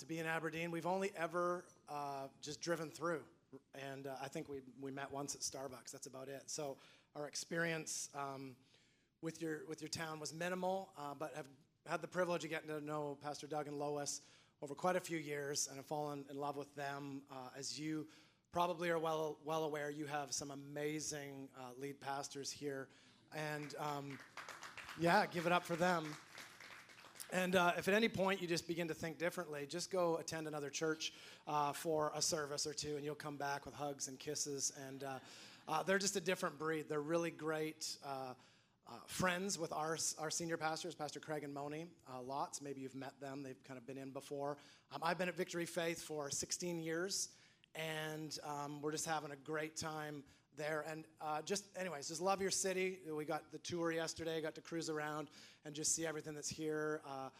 to be in Aberdeen. We've only ever uh, just driven through, and uh, I think we, we met once at Starbucks. That's about it. So our experience um, with, your, with your town was minimal, uh, but have had the privilege of getting to know Pastor Doug and Lois over quite a few years and have fallen in love with them. Uh, as you probably are well, well aware, you have some amazing uh, lead pastors here. And um, yeah, give it up for them. And uh, if at any point you just begin to think differently, just go attend another church uh, for a service or two, and you'll come back with hugs and kisses. And uh, uh they're just a different breed. They're really great uh, uh, friends with our, our senior pastors, Pastor Craig and Moni. lots. Maybe you've met them, they've kind of been in before. Um, I've been at Victory Faith for 16 years, and um, we're just having a great time there. And uh, just, anyways, just love your city. We got the tour yesterday, got to cruise around and just see everything that's here. Uh,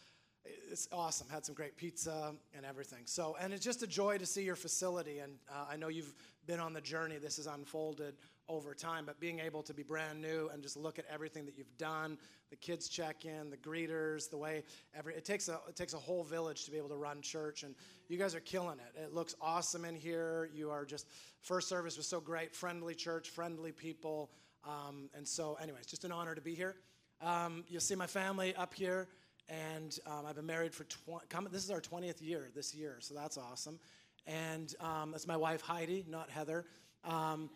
it's awesome. Had some great pizza and everything. So, and it's just a joy to see your facility. And uh, I know you've been on the journey. This has unfolded over time, but being able to be brand new and just look at everything that you've done, the kids check in, the greeters, the way every it takes a it takes a whole village to be able to run church, and you guys are killing it. It looks awesome in here. You are just first service was so great, friendly church, friendly people, um, and so anyways, just an honor to be here. Um, you'll see my family up here. And um, I've been married for 20, this is our 20th year this year, so that's awesome. And um, that's my wife, Heidi, not Heather. Um,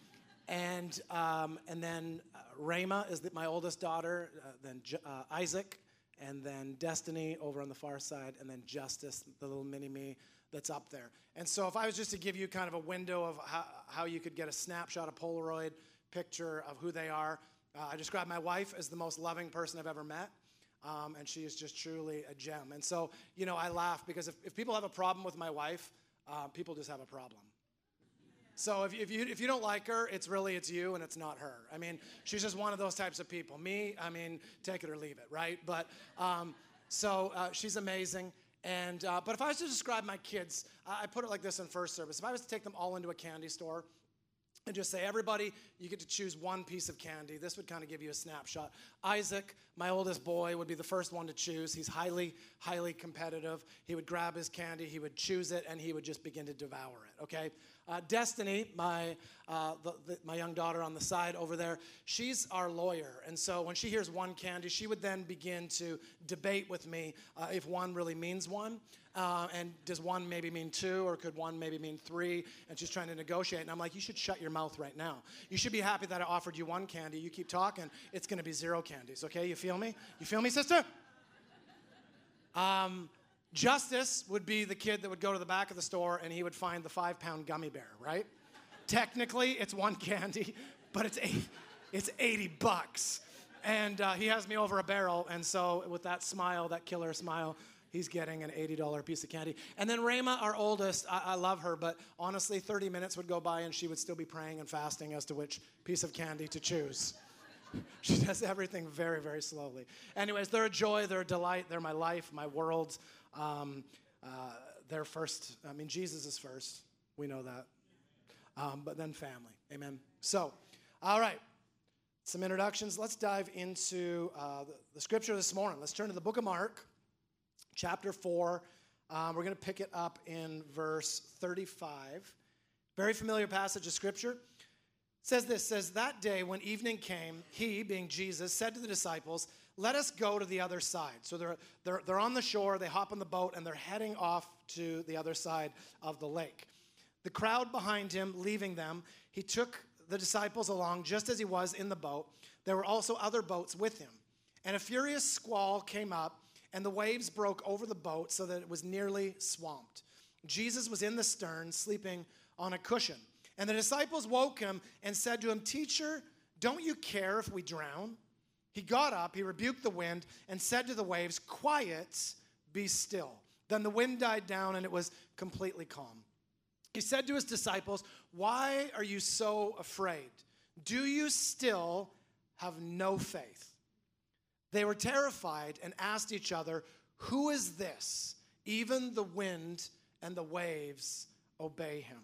and, um, and then uh, Rama is the, my oldest daughter, uh, then uh, Isaac, and then Destiny over on the far side, and then Justice, the little mini me that's up there. And so, if I was just to give you kind of a window of how, how you could get a snapshot, a Polaroid picture of who they are, uh, I describe my wife as the most loving person I've ever met. Um, and she is just truly a gem. And so, you know, I laugh because if, if people have a problem with my wife, uh, people just have a problem. So if, if, you, if you don't like her, it's really, it's you and it's not her. I mean, she's just one of those types of people. Me, I mean, take it or leave it, right? But, um, so uh, she's amazing. And, uh, but if I was to describe my kids, I put it like this in first service. If I was to take them all into a candy store, and just say, everybody, you get to choose one piece of candy. This would kind of give you a snapshot. Isaac, my oldest boy, would be the first one to choose. He's highly, highly competitive. He would grab his candy, he would choose it, and he would just begin to devour it, okay? Uh, Destiny, my, uh, the, the, my young daughter on the side over there, she's our lawyer. And so when she hears one candy, she would then begin to debate with me uh, if one really means one. Uh, and does one maybe mean two, or could one maybe mean three? And she's trying to negotiate. And I'm like, you should shut your mouth right now. You should be happy that I offered you one candy. You keep talking, it's going to be zero candies, okay? You feel me? You feel me, sister? Um, Justice would be the kid that would go to the back of the store and he would find the five pound gummy bear, right? Technically, it's one candy, but it's, eight, it's 80 bucks. And uh, he has me over a barrel. And so, with that smile, that killer smile, he's getting an $80 piece of candy. And then Rama, our oldest, I, I, love her, but honestly, 30 minutes would go by and she would still be praying and fasting as to which piece of candy to choose. she does everything very, very slowly. Anyways, they're a joy, they're a delight, they're my life, my world. Um, uh, first, I mean, Jesus is first. We know that. Um, but then family. Amen. So, all right. Some introductions. Let's dive into uh, the, the, scripture this morning. Let's turn to the book of Mark, chapter 4. Um, we're going to pick it up in verse 35. Very familiar passage of scripture. It says this says that day when evening came, he, being Jesus, said to the disciples, let us go to the other side. So they're, they're, they're on the shore, they hop on the boat, and they're heading off to the other side of the lake. The crowd behind him, leaving them, he took the disciples along just as he was in the boat. There were also other boats with him. And a furious squall came up, and the waves broke over the boat so that it was nearly swamped. Jesus was in the stern, sleeping on a cushion. And the disciples woke him and said to him, Teacher, don't you care if we drown? He got up, he rebuked the wind, and said to the waves, Quiet, be still. Then the wind died down, and it was completely calm. He said to his disciples, Why are you so afraid? Do you still have no faith? They were terrified and asked each other, Who is this? Even the wind and the waves obey him.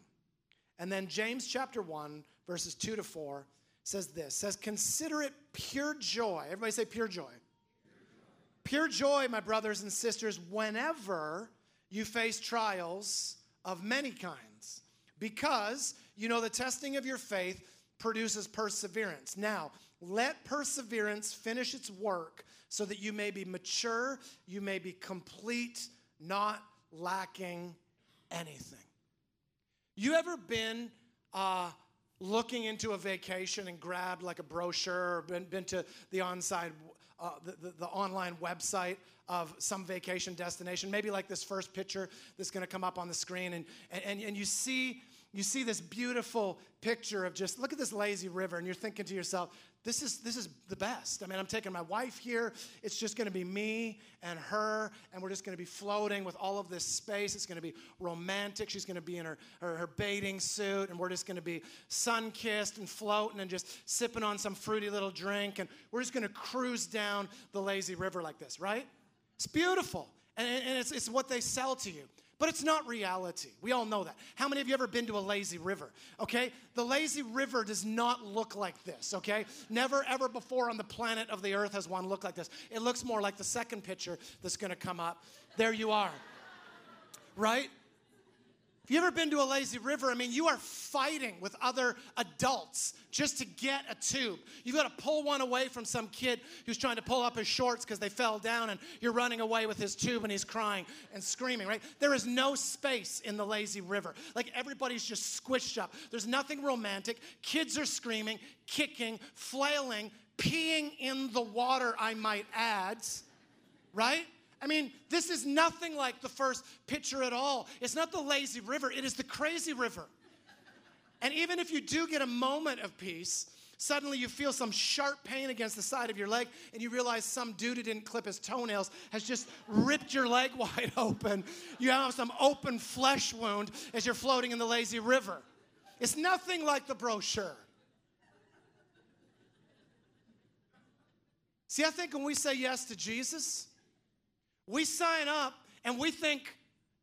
And then James chapter 1, verses 2 to 4 says this says consider it pure joy everybody say pure joy pure joy, my brothers and sisters whenever you face trials of many kinds because you know the testing of your faith produces perseverance. Now, let perseverance finish its work so that you may be mature, you may be complete, not lacking anything. You ever been uh, looking into a vacation and grabbed like a brochure or been, been to the onside uh, the, the, the, online website of some vacation destination maybe like this first picture that's going to come up on the screen and, and, and you see you see this beautiful picture of just look at this lazy river and you're thinking to yourself this is this is the best. I mean i'm taking my wife here. It's just going to be me and her and we're just going to be floating with all of this space. It's going to be romantic. She's going to be in her, her, her bathing suit and we're just going to be sun-kissed and floating and just sipping on some fruity little drink and we're just going to cruise down the lazy river like this right? It's beautiful and, and it's, it's what they sell to you but it's not reality. We all know that. How many of you ever been to a lazy river? Okay? The lazy river does not look like this, okay? Never ever before on the planet of the earth has one looked like this. It looks more like the second picture that's gonna come up. There you are. Right? You ever been to a lazy river? I mean, you are fighting with other adults just to get a tube. You've got to pull one away from some kid who's trying to pull up his shorts because they fell down, and you're running away with his tube and he's crying and screaming, right? There is no space in the lazy river. Like everybody's just squished up. There's nothing romantic. Kids are screaming, kicking, flailing, peeing in the water, I might add, right? I mean, this is nothing like the first picture at all. It's not the lazy river, it is the crazy river. And even if you do get a moment of peace, suddenly you feel some sharp pain against the side of your leg, and you realize some dude who didn't clip his toenails has just ripped your leg wide open. You have some open flesh wound as you're floating in the lazy river. It's nothing like the brochure. See, I think when we say yes to Jesus, we sign up and we think,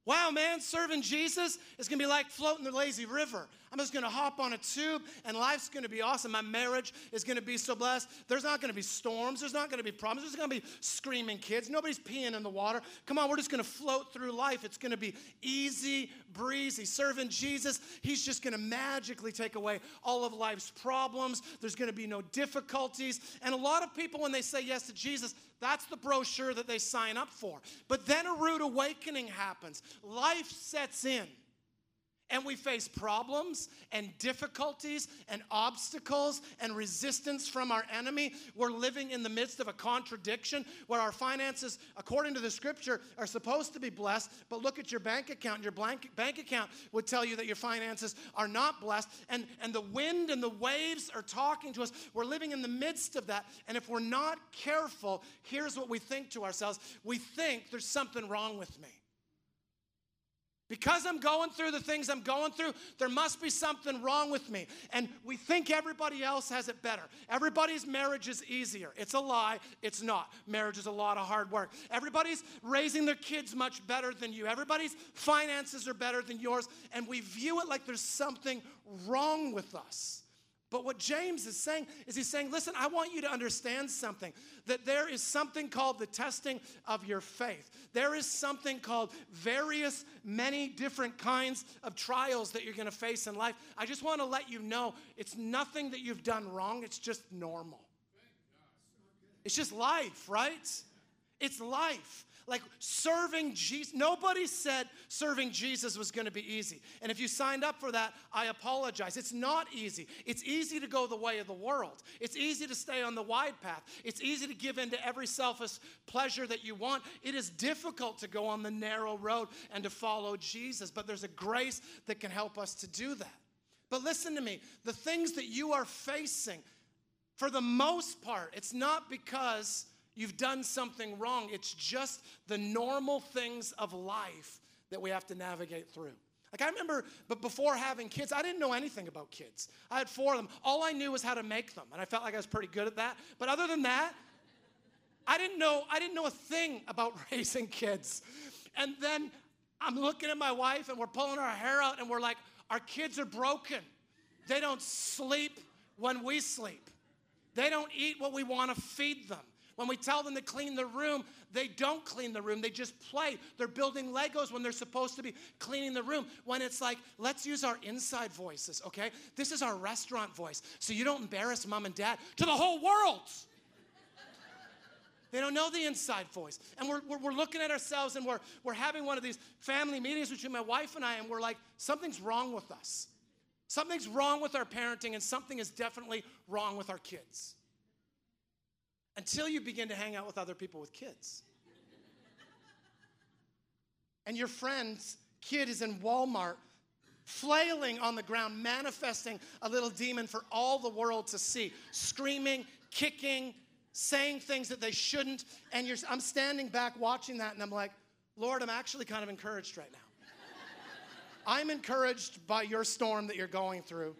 wow, man, serving Jesus is gonna be like floating the lazy river. I'm just gonna hop on a tube and life's gonna be awesome. My marriage is gonna be so blessed. There's not gonna be storms, there's not gonna be problems, there's gonna be screaming kids. Nobody's peeing in the water. Come on, we're just gonna float through life. It's gonna be easy breezy. Serving Jesus, He's just gonna magically take away all of life's problems. There's gonna be no difficulties. And a lot of people, when they say yes to Jesus, that's the brochure that they sign up for. But then a rude awakening happens. Life sets in and we face problems and difficulties and obstacles and resistance from our enemy. We're living in the midst of a contradiction where our finances, according to the scripture, are supposed to be blessed, but look at your bank account. Your bank, account would tell you that your finances are not blessed. And, and the wind and the waves are talking to us. We're living in the midst of that. And if we're not careful, here's what we think to ourselves we think there's something wrong with me. Because I'm going through the things I'm going through, there must be something wrong with me. And we think everybody else has it better. Everybody's marriage is easier. It's a lie. It's not. Marriage is a lot of hard work. Everybody's raising their kids much better than you. Everybody's finances are better than yours. And we view it like there's something wrong with us. But what James is saying is he's saying, listen, I want you to understand something that there is something called the testing of your faith. There is something called various, many different kinds of trials that you're going to face in life. I just want to let you know it's nothing that you've done wrong, it's just normal. It's just life, right? It's life. Like serving Jesus, nobody said serving Jesus was gonna be easy. And if you signed up for that, I apologize. It's not easy. It's easy to go the way of the world, it's easy to stay on the wide path, it's easy to give in to every selfish pleasure that you want. It is difficult to go on the narrow road and to follow Jesus, but there's a grace that can help us to do that. But listen to me the things that you are facing, for the most part, it's not because you've done something wrong. It's just the normal things of life that we have to navigate through. Like I remember, but before having kids, I didn't know anything about kids. I had four of them. All I knew was how to make them, and I felt like I was pretty good at that. But other than that, I didn't know. I didn't know a thing about raising kids. And then I'm looking at my wife, and we're pulling our hair out, and we're like, our kids are broken. They don't sleep when we sleep. They don't eat what we want to feed them. When we tell them to clean the room, they don't clean the room. They just play. They're building Legos when they're supposed to be cleaning the room. When it's like, let's use our inside voices, okay? This is our restaurant voice. So you don't embarrass mom and dad to the whole world. They don't know the inside voice. And we're, we're, we're, looking at ourselves and we're, we're having one of these family meetings between my wife and I, and we're like, something's wrong with us. Something's wrong with our parenting, and something is definitely wrong with our kids until you begin to hang out with other people with kids. and your friend's kid is in Walmart flailing on the ground, manifesting a little demon for all the world to see, screaming, kicking, saying things that they shouldn't. And I'm standing back watching that, and I'm like, Lord, I'm actually kind of encouraged right now. I'm encouraged by your storm that you're going through.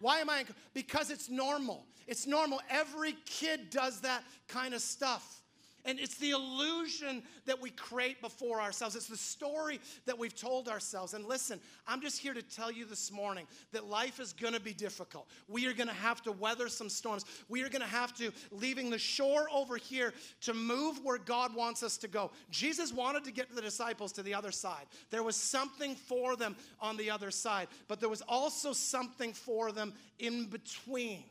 Why am I? Because it's normal. It's normal. Every kid does that kind of stuff. And it's the illusion that we create before ourselves. It's the story that we've told ourselves. And listen, I'm just here to tell you this morning that life is going to be difficult. We are going to have to weather some storms. We are going to have to, leaving the shore over here, to move where God wants us to go. Jesus wanted to get the disciples to the other side. There was something for them on the other side, but there was also something for them in between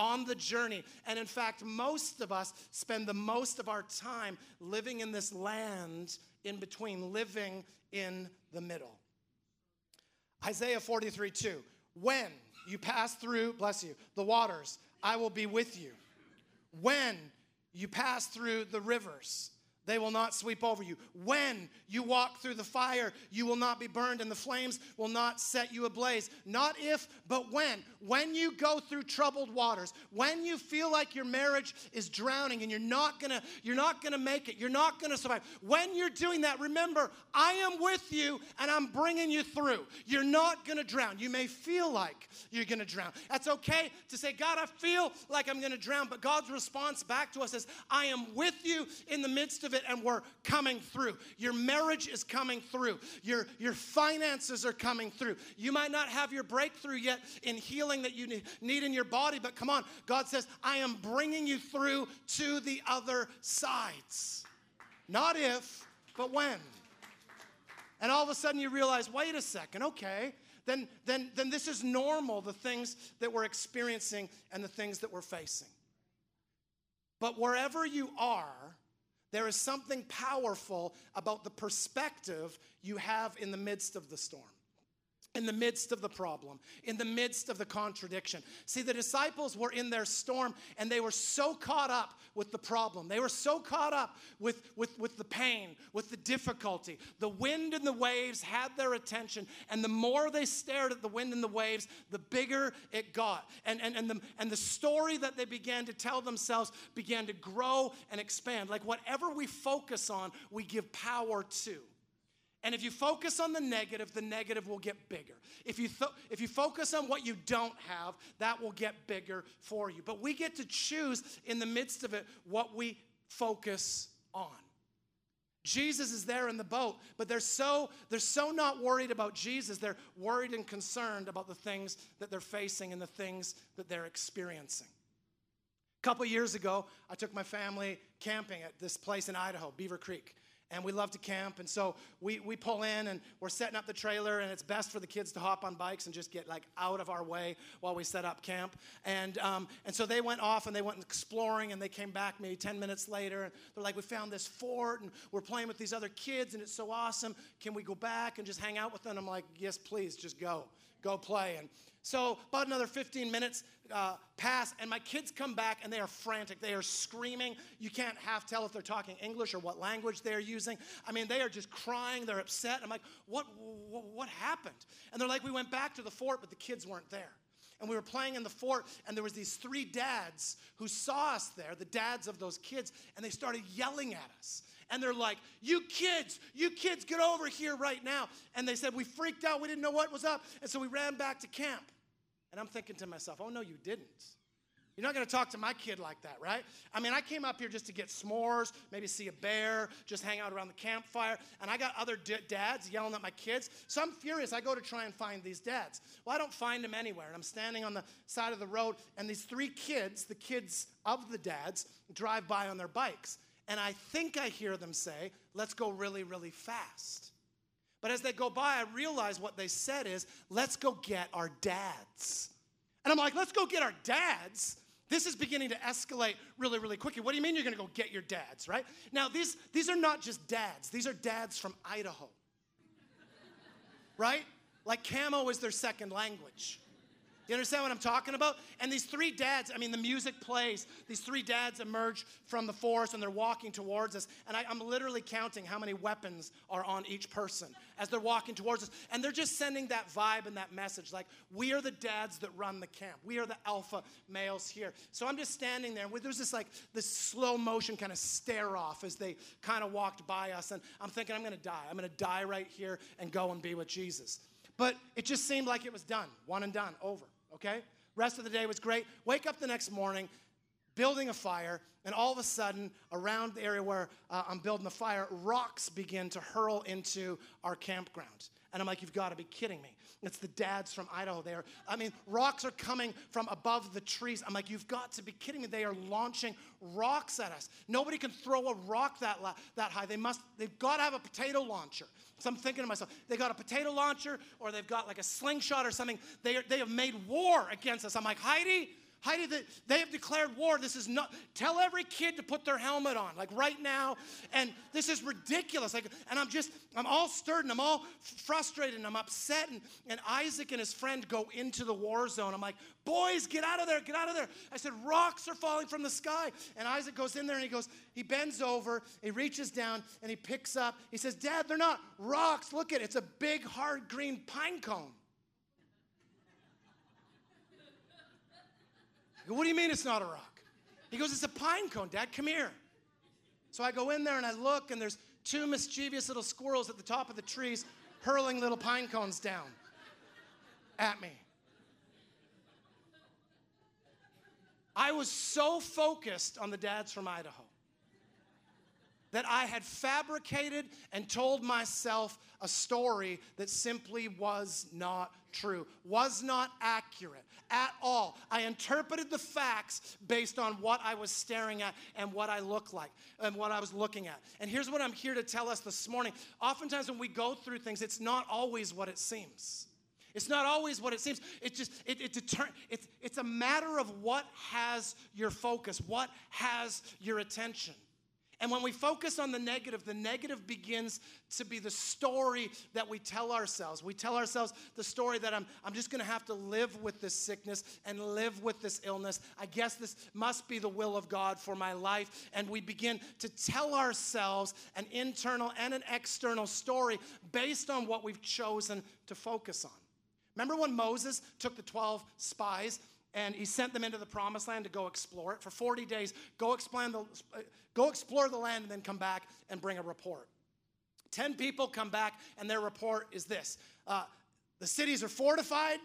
on the journey. And in fact, most of us spend the most of our time living in this land in between, living in the middle. Isaiah 43 2. When you pass through, bless you, the waters, I will be with you. When you pass through the rivers, they will not sweep over you. When you walk through the fire, you will not be burned, and the flames will not set you ablaze. Not if, but when. When you go through troubled waters, when you feel like your marriage is drowning and you're not gonna, you're not gonna make it, you're not gonna survive. When you're doing that, remember, I am with you and I'm bringing you through. You're not gonna drown. You may feel like you're gonna drown. That's okay to say, God, I feel like I'm gonna drown, but God's response back to us is, I am with you in the midst of it it and we're coming through. Your marriage is coming through. Your, your finances are coming through. You might not have your breakthrough yet in healing that you need in your body, but come on. God says, I am bringing you through to the other sides. Not if, but when. And all of a sudden you realize, wait a second, okay, then, then, then this is normal, the things that we're experiencing and the things that we're facing. But wherever you are, there is something powerful about the perspective you have in the midst of the storm in the midst of the problem, in the midst of the contradiction. See, the disciples were in their storm and they were so caught up with the problem. They were so caught up with, with, with the pain, with the difficulty. The wind and the waves had their attention, and the more they stared at the wind and the waves, the bigger it got. And, and, and, the, and the story that they began to tell themselves began to grow and expand. Like whatever we focus on, we give power to. And if you focus on the negative, the negative will get bigger. If you, th- if you focus on what you don't have, that will get bigger for you. But we get to choose in the midst of it what we focus on. Jesus is there in the boat, but they're so they're so not worried about Jesus. They're worried and concerned about the things that they're facing and the things that they're experiencing. A couple years ago, I took my family camping at this place in Idaho, Beaver Creek and we love to camp. And so we, we pull in and we're setting up the trailer, and it's best for the kids to hop on bikes and just get like out of our way while we set up camp. And, um, and so they went off and they went exploring, and they came back maybe 10 minutes later, and they're like, We found this fort, and we're playing with these other kids, and it's so awesome. Can we go back and just hang out with them? I'm like, Yes, please, just go. Go play. And so, about another 15 minutes uh, pass, and my kids come back and they are frantic. They are screaming. You can't half tell if they're talking English or what language they're using. I mean, they are just crying. They're upset. I'm like, what, what, what happened? And they're like, we went back to the fort, but the kids weren't there. And we were playing in the fort, and there was these three dads who saw us there, the dads of those kids, and they started yelling at us and they're like, You kids, you kids, get over here right now. And they said, We freaked out. We didn't know what was up. And so we ran back to camp. And I'm thinking to myself, Oh, no, you didn't. You're not going to talk to my kid like that, right? I mean, I came up here just to get s'mores, maybe see a bear, just hang out around the campfire, and I got other d- dads yelling at my kids. So I'm furious. I go to try and find these dads. Well, I don't find them anywhere, and I'm standing on the side of the road, and these three kids, the kids of the dads, drive by on their bikes. And I think I hear them say, Let's go really, really fast. But as they go by, I realize what they said is, Let's go get our dads. And I'm like, Let's go get our dads. This is beginning to escalate really, really quickly. What do you mean you're to go get your dads, right? Now, these, these are not just dads, these are dads from Idaho, right? Like camo is their second language. You understand what I'm talking about? And these three dads, I mean, the music plays. These three dads emerge from the forest and they're walking towards us. And I, am literally counting how many weapons are on each person as they're walking towards us. And they're just sending that vibe and that message like, we are the dads that run the camp. We are the alpha males here. So I'm just standing there. There's this like this slow motion kind of stare off as they kind of walked by us. And I'm thinking, I'm going to die. I'm going to die right here and go and be with Jesus. But it just seemed like it was done, one and done, over okay? Rest of the day was great. Wake up the next morning, building a fire, and all of a sudden, around the area where uh, I'm building the fire, rocks begin to hurl into our campground. And I'm like, you've got to be kidding me. It's the dads from Idaho there. I mean, rocks are coming from above the trees. I'm like, you've got to be kidding me. They are launching rocks at us. Nobody can throw a rock that, la- that high. They must, they've got to have a potato launcher. So I'm thinking to myself, they got a potato launcher or they've got like a slingshot or something. They, are, they have made war against us. I'm like, Heidi, Heidi, they have declared war. This is not, tell every kid to put their helmet on, like right now. And this is ridiculous. Like, and I'm just, I'm all stirred and I'm all frustrated and I'm upset. And, and Isaac and his friend go into the war zone. I'm like, boys, get out of there, get out of there. I said, rocks are falling from the sky. And Isaac goes in there and he goes, he bends over, he reaches down and he picks up. He says, Dad, they're not rocks. Look at it. It's a big, hard green pine cone. Go, What do you mean it's not a rock? He goes, It's a pine cone, Dad, come here. So I go in there and I look, and there's two mischievous little squirrels at the top of the trees hurling little pine cones down at me. I was so focused on the dads from Idaho that I had fabricated and told myself a story that simply was not true, was not accurate at all. I interpreted the facts based on what I was staring at and what I looked like and what I was looking at. And here's what I'm here to tell us this morning. Oftentimes, when we go through things, it's not always what it seems. It's not always what it seems. It just it, it deter, it's, it's a matter of what has your focus, what has your attention. And when we focus on the negative, the negative begins to be the story that we tell ourselves. We tell ourselves the story that I'm, I'm just going to have to live with this sickness and live with this illness. I guess this must be the will of God for my life. And we begin to tell ourselves an internal and an external story based on what we've chosen to focus on. Remember when Moses took the 12 spies and he sent them into the promised land to go explore it. For 40 days go explore the, go explore the land and then come back and bring a report. 10 people come back and their report is this. Uh, the cities are fortified.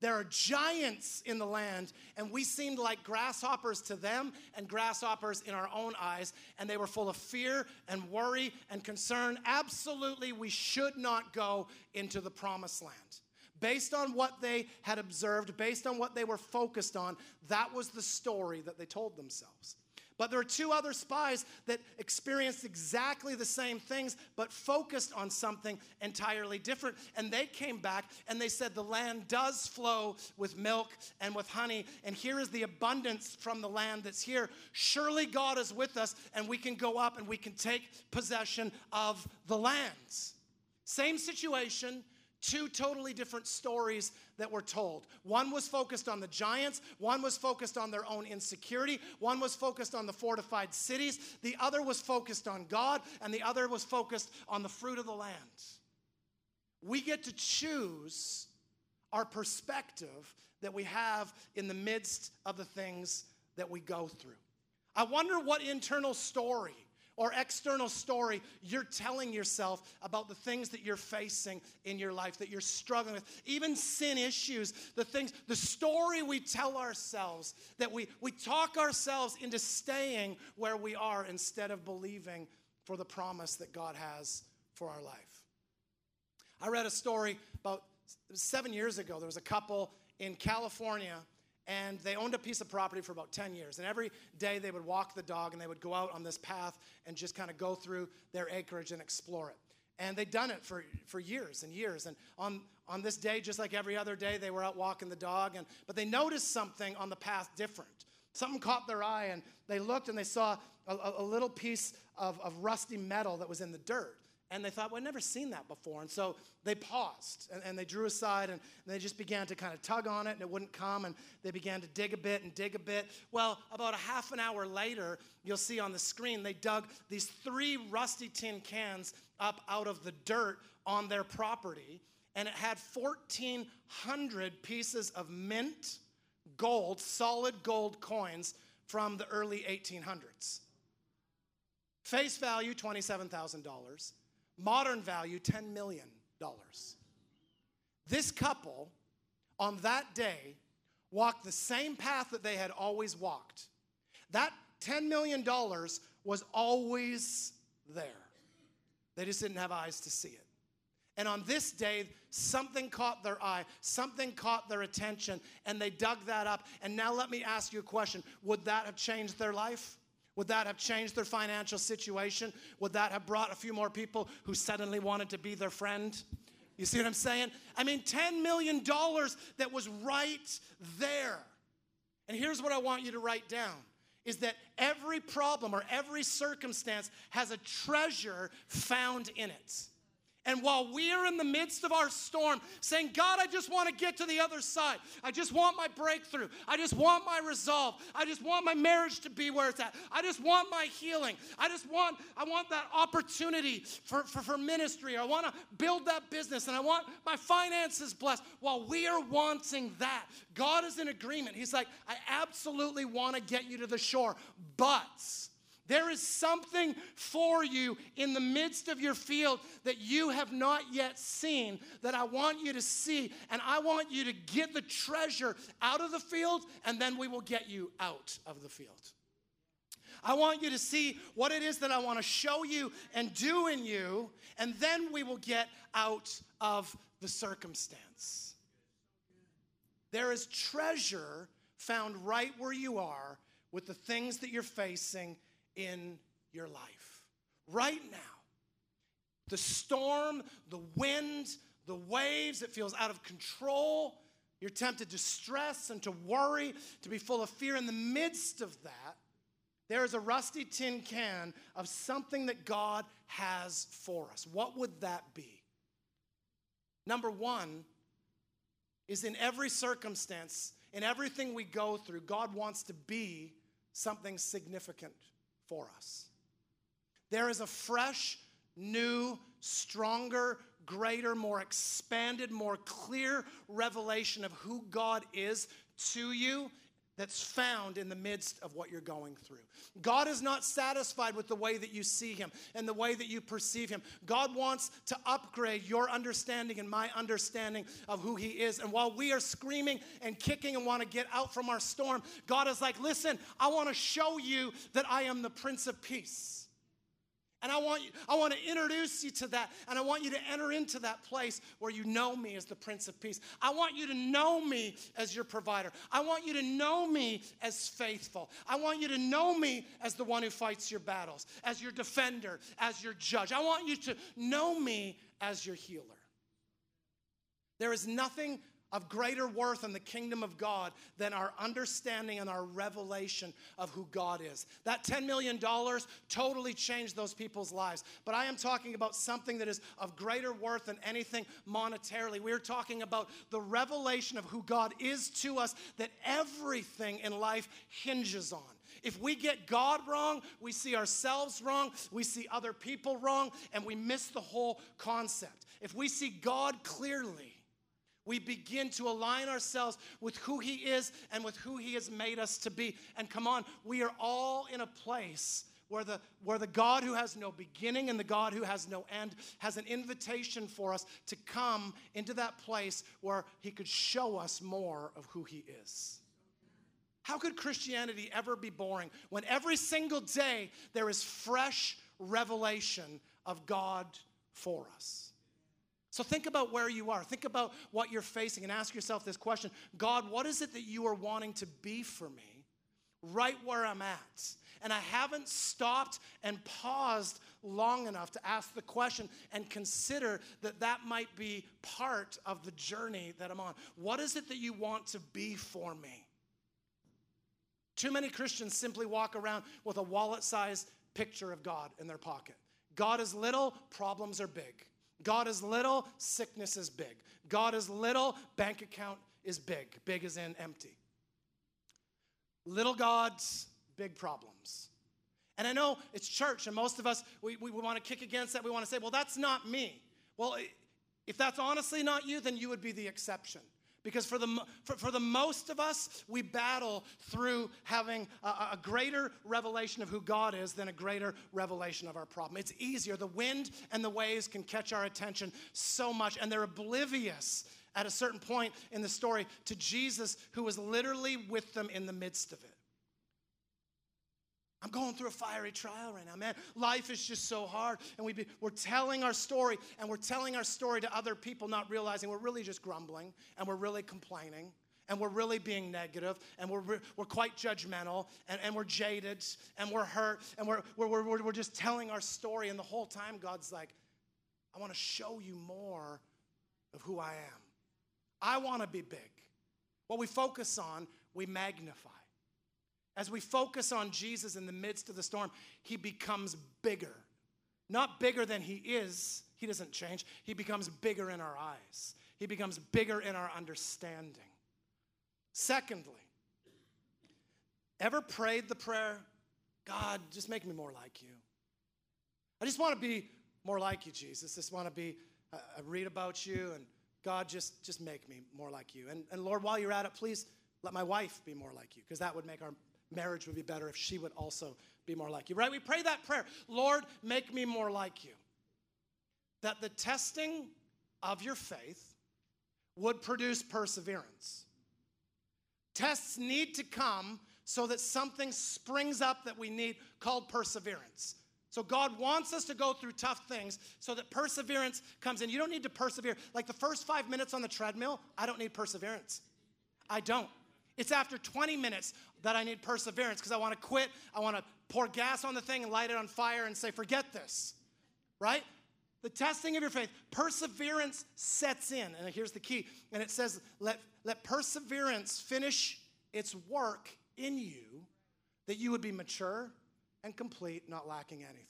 There are giants in the land, and we seemed like grasshoppers to them and grasshoppers in our own eyes, and they were full of fear and worry and concern. Absolutely, we should not go into the promised land based on what they had observed, based on what they were focused on, that was the story that they told themselves. But there are two other spies that experienced exactly the same things, but focused on something entirely different. And they came back and they said, The land does flow with milk and with honey. And here is the abundance from the land that's here. Surely God is with us, and we can go up and we can take possession of the lands. Same situation, two totally different stories that were told. One was focused on the giants, one was focused on their own insecurity, one was focused on the fortified cities, the other was focused on God, and the other was focused on the fruit of the land. We get to choose our perspective that we have in the midst of the things that we go through. I wonder what internal story or external story you're telling yourself about the things that you're facing in your life, that you're struggling with, even sin issues, the things, the story we tell ourselves, that we, we talk ourselves into staying where we are instead of believing for the promise that God has for our life. I read a story about seven years ago. There was a couple in California and they owned a piece of property for about 10 years. And every day they would walk the dog and they would go out on this path and just kind of go through their acreage and explore it. And they'd done it for, for years and years. And on, on this day, just like every other day, they were out walking the dog. And, but they noticed something on the path different. Something caught their eye, and they looked and they saw a, a little piece of, of rusty metal that was in the dirt. And they thought, well, I've never seen that before. And so they paused and, and, they drew aside and, they just began to kind of tug on it and it wouldn't come. And they began to dig a bit and dig a bit. Well, about a half an hour later, you'll see on the screen, they dug these three rusty tin cans up out of the dirt on their property. And it had 1,400 pieces of mint gold, solid gold coins from the early 1800s. Face value $27,000 Modern value, $10 million. This couple, on that day, walked the same path that they had always walked. That $10 million was always there. They just didn't have eyes to see it. And on this day, something caught their eye, something caught their attention, and they dug that up. And now let me ask you a question Would that have changed their life? Would that have changed their financial situation? Would that have brought a few more people who suddenly wanted to be their friend? You see what I'm saying? I mean, $10 million that was right there. And here's what I want you to write down is that every problem or every circumstance has a treasure found in it. And while we are in the midst of our storm, saying, God, I just want to get to the other side. I just want my breakthrough. I just want my resolve. I just want my marriage to be where it's at. I just want my healing. I just want, I want that opportunity for, for, for ministry. I want to build that business and I want my finances blessed. While we are wanting that, God is in agreement. He's like, I absolutely want to get you to the shore, but there is something for you in the midst of your field that you have not yet seen that I want you to see. And I want you to get the treasure out of the field, and then we will get you out of the field. I want you to see what it is that I want to show you and do in you, and then we will get out of the circumstance. There is treasure found right where you are with the things that you're facing in your life. Right now, the storm, the wind, the waves, it feels out of control. You're tempted to stress and to worry, to be full of fear. In the midst of that, there is a rusty tin can of something that God has for us. What would that be? Number one is in every circumstance, in everything we go through, God wants to be something significant for us. There is a fresh, new, stronger, greater, more expanded, more clear revelation of who God is to you that's found in the midst of what you're going through. God is not satisfied with the way that you see Him and the way that you perceive Him. God wants to upgrade your understanding and my understanding of who He is. And while we are screaming and kicking and want to get out from our storm, God is like, listen, I want to show you that I am the Prince of Peace. And I want, you, I want to introduce you to that. And I want you to enter into that place where you know me as the Prince of Peace. I want you to know me as your provider. I want you to know me as faithful. I want you to know me as the one who fights your battles, as your defender, as your judge. I want you to know me as your healer. There is nothing of greater worth in the kingdom of God than our understanding and our revelation of who God is. That $10 million totally changed those people's lives. But I am talking about something that is of greater worth than anything monetarily. We're talking about the revelation of who God is to us that everything in life hinges on. If we get God wrong, we see ourselves wrong, we see other people wrong, and we miss the whole concept. If we see God clearly, we begin to align ourselves with who He is and with who He has made us to be. And come on, we are all in a place where the, where the God who has no beginning and the God who has no end has an invitation for us to come into that place where He could show us more of who He is. How could Christianity ever be boring when every single day there is fresh revelation of God for us? So think about where you are. Think about what you're facing and ask yourself this question God, what is it that you are wanting to be for me right where I'm at? And I haven't stopped and paused long enough to ask the question and consider that that might be part of the journey that I'm on. What is it that you want to be for me? Too many Christians simply walk around with a wallet sized picture of God in their pocket. God is little, problems are big. God is little, sickness is big. God is little, bank account is big. Big is in empty. Little gods, big problems. And I know it's church, and most of us, we, we, we want to kick against that. We want to say, well, that's not me. Well, if that's honestly not you, then you would be the exception. Because for the, for, for the most of us, we battle through having a, a greater revelation of who God is than a greater revelation of our problem. It's easier. The wind and the waves can catch our attention so much, and they're oblivious at a certain point in the story to Jesus, who was literally with them in the midst of it. I'm going through a fiery trial right now, man. Life is just so hard. And we be, we're telling our story, and we're telling our story to other people, not realizing we're really just grumbling, and we're really complaining, and we're really being negative, and we're, we're quite judgmental, and, and we're jaded, and we're hurt, and we're, we're, we're, we're just telling our story. And the whole time, God's like, I want to show you more of who I am. I want to be big. What we focus on, we magnify. As we focus on Jesus in the midst of the storm, he becomes bigger. Not bigger than he is, he doesn't change. He becomes bigger in our eyes, he becomes bigger in our understanding. Secondly, ever prayed the prayer, God, just make me more like you? I just want to be more like you, Jesus. I just want to be, uh, I read about you, and God, just, just make me more like you. And, and Lord, while you're at it, please let my wife be more like you, because that would make our marriage would be better if she would also be more like you, right? We pray that prayer Lord, make me more like you. That the testing of your faith would produce perseverance. Tests need to come so that something springs up that we need called perseverance. So God wants us to go through tough things so that perseverance comes in. You don't need to persevere. Like the first five minutes on the treadmill, I don't need perseverance. I don't. It's after 20 minutes that I need perseverance because I want to quit. I want to pour gas on the thing and light it on fire and say, forget this, right? The testing of your faith, perseverance sets in. And here's the key. And it says, let, let perseverance finish its work in you that you would be mature and complete, not lacking anything.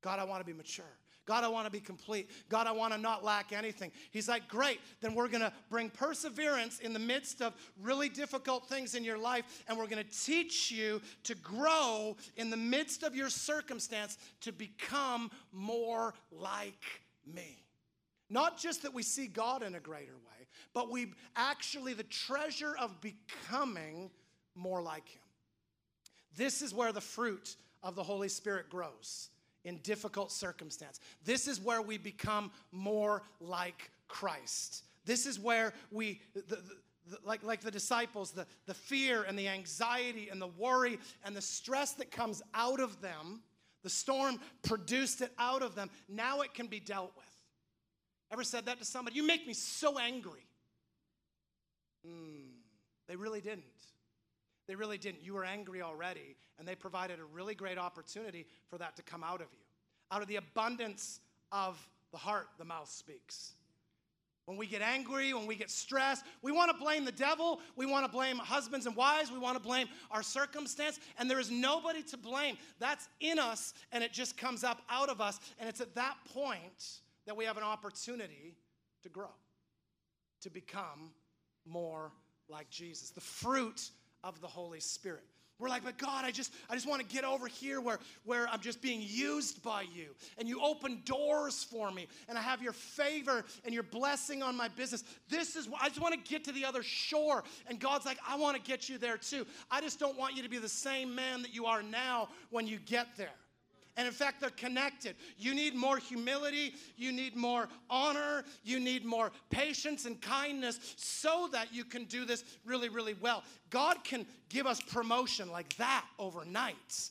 God, I want to be mature. God, I want to be complete. God, I want to not lack anything. He's like, Great, then we're going to bring perseverance in the midst of really difficult things in your life, and we're going to teach you to grow in the midst of your circumstance to become more like me. Not just that we see God in a greater way, but we actually, the treasure of becoming more like Him. This is where the fruit of the Holy Spirit grows in difficult circumstance. This is where we become more like Christ. This is where we, the, the, the, like, like the disciples, the, the fear and the anxiety and the worry and the stress that comes out of them, the storm produced it out of them. Now it can be dealt with. Ever said that to somebody? You make me so angry. Mm, they really didn't. They really didn't. You were angry already, and they provided a really great opportunity for that to come out of you. Out of the abundance of the heart, the mouth speaks. When we get angry, when we get stressed, we want to blame the devil. We want to blame husbands and wives. We want to blame our circumstance. And there is nobody to blame. That's in us, and it just comes up out of us. And it's at that point that we have an opportunity to grow, to become more like Jesus. The fruit of the Holy Spirit. We're like, but God, I just, I just want to get over here where, where I'm just being used by you. And you open doors for me. And I have your favor and your blessing on my business. This is, I just want to get to the other shore. And God's like, I want to get you there too. I just don't want you to be the same man that you are now when you get there. And in fact, they're connected. You need more humility, you need more honor, you need more patience and kindness so that you can do this really, really well. God can give us promotion like that overnight.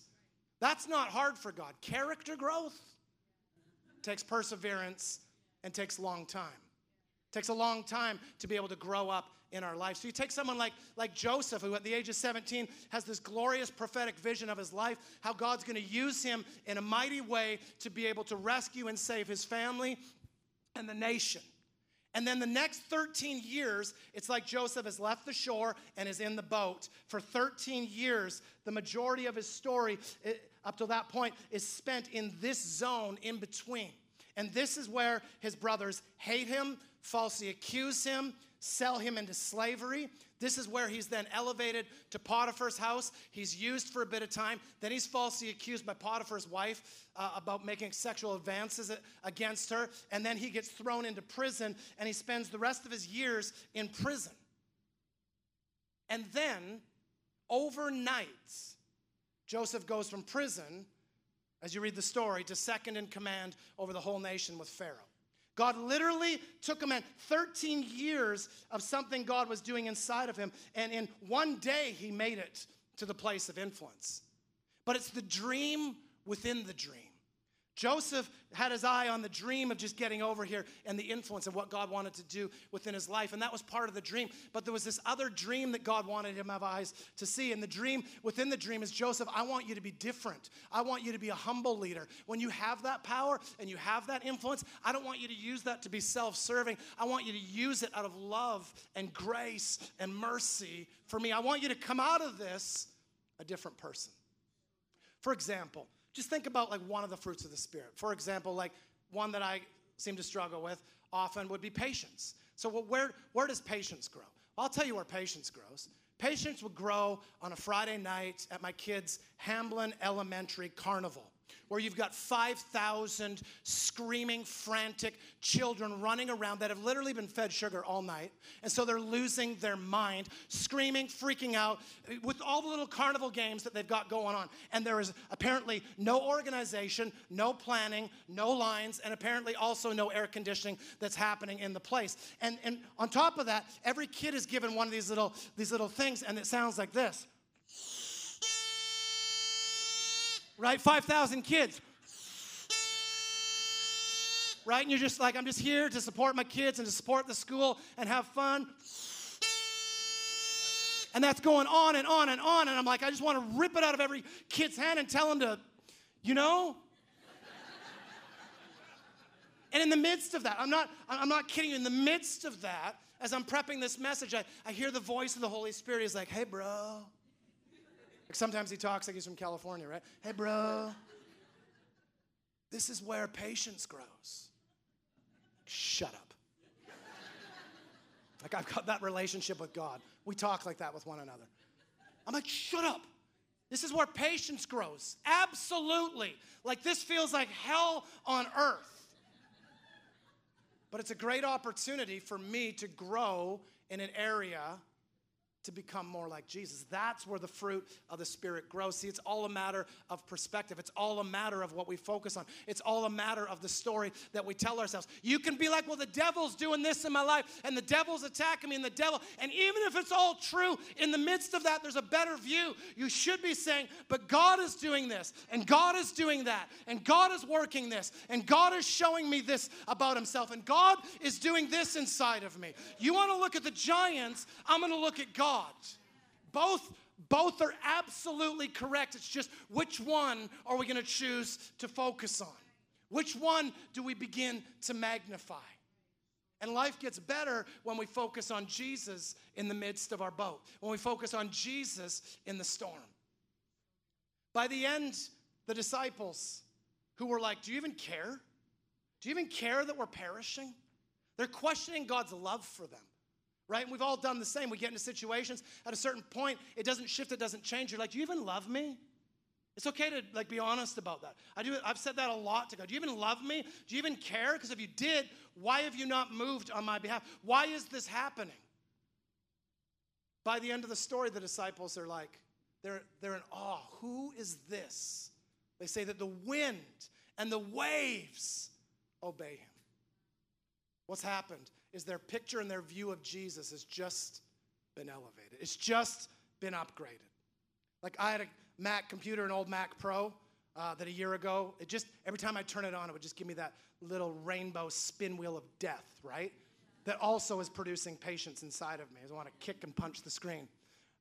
That's not hard for God. Character growth takes perseverance and takes a long time. It takes a long time to be able to grow up in our life. So you take someone like, like Joseph, who at the age of 17 has this glorious prophetic vision of his life, how God's going to use him in a mighty way to be able to rescue and save his family and the nation. And then the next 13 years, it's like Joseph has left the shore and is in the boat. For 13 years, the majority of his story up to that point is spent in this zone in between. And this is where his brothers hate him, falsely accuse him, sell him into slavery. This is where he's then elevated to Potiphar's house. He's used for a bit of time. Then he's falsely accused by Potiphar's wife uh, about making sexual advances against her. And then he gets thrown into prison and he spends the rest of his years in prison. And then, overnight, Joseph goes from prison, as you read the story, to second in command over the whole nation with Pharaoh. God literally took a man 13 years of something God was doing inside of him, and in one day he made it to the place of influence. But it's the dream within the dream. Joseph had his eye on the dream of just getting over here and the influence of what God wanted to do within his life. And that was part of the dream. But there was this other dream that God wanted him to have eyes to see. And the dream within the dream is Joseph, I want you to be different. I want you to be a humble leader. When you have that power and you have that influence, I don't want you to use that to be self serving. I want you to use it out of love and grace and mercy for me. I want you to come out of this a different person. For example, just think about like one of the fruits of the Spirit. For example, like one that I seem to struggle with often would be patience. So, well, where, where does patience grow? I'll tell you where patience grows. Patience would grow on a Friday night at my kids' Hamblin Elementary Carnival where you've got 5,000 screaming, frantic children running around that have literally been fed sugar all night. And so they're losing their mind, screaming, freaking out with all the little carnival games that they've got going on. And there is apparently no organization, no planning, no lines, and apparently also no air conditioning that's happening in the place. And, and on top of that, every kid is given one of these little, these little things, and it sounds like this. Right? 5,000 kids. Right? And you're just like, I'm just here to support my kids and to support the school and have fun. And that's going on and on and on. And I'm like, I just want to rip it out of every kid's hand and tell them to, you know? and in the midst of that, I'm not, I'm not kidding you, in the midst of that, as I'm prepping this message, I, I hear the voice of the Holy Spirit. He's like, hey, bro, sometimes he talks like he's from California, right? Hey, bro. This is where patience grows. Shut up. Like I've got that relationship with God. We talk like that with one another. I'm like, shut up. This is where patience grows. Absolutely. Like this feels like hell on earth. But it's a great opportunity for me to grow in an area to become more like Jesus. That's where the fruit of the Spirit grows. See, it's all a matter of perspective. It's all a matter of what we focus on. It's all a matter of the story that we tell ourselves. You can be like, well, the devil's doing this in my life, and the devil's attacking me, and the devil. And even if it's all true, in the midst of that, there's a better view. You should be saying, but God is doing this, and God is doing that, and God is working this, and God is showing me this about Himself, and God is doing this inside of me. You want to look at the giants, I'm going to look at God. God. Both, both are absolutely correct. It's just which one are we going to choose to focus on? Which one do we begin to magnify? And life gets better when we focus on Jesus in the midst of our boat, when we focus on Jesus in the storm. By the end, the disciples who were like, Do you even care? Do you even care that we're perishing? They're questioning God's love for them. Right? And we've all done the same. We get into situations at a certain point, it doesn't shift, it doesn't change. You're like, do you even love me? It's okay to like be honest about that. I do. I've said that a lot to God. Do you even love me? Do you even care? Because if you did, why have you not moved on my behalf? Why is this happening? By the end of the story, the disciples are like, they're, they're in awe. Who is this? They say that the wind and the waves obey him. What's happened is their picture and their view of Jesus has just been elevated, it's just been upgraded. Like I had a Mac computer, an old Mac Pro. Uh, that a year ago, it just every time I turn it on, it would just give me that little rainbow spin wheel of death, right? That also is producing patience inside of me. I want to kick and punch the screen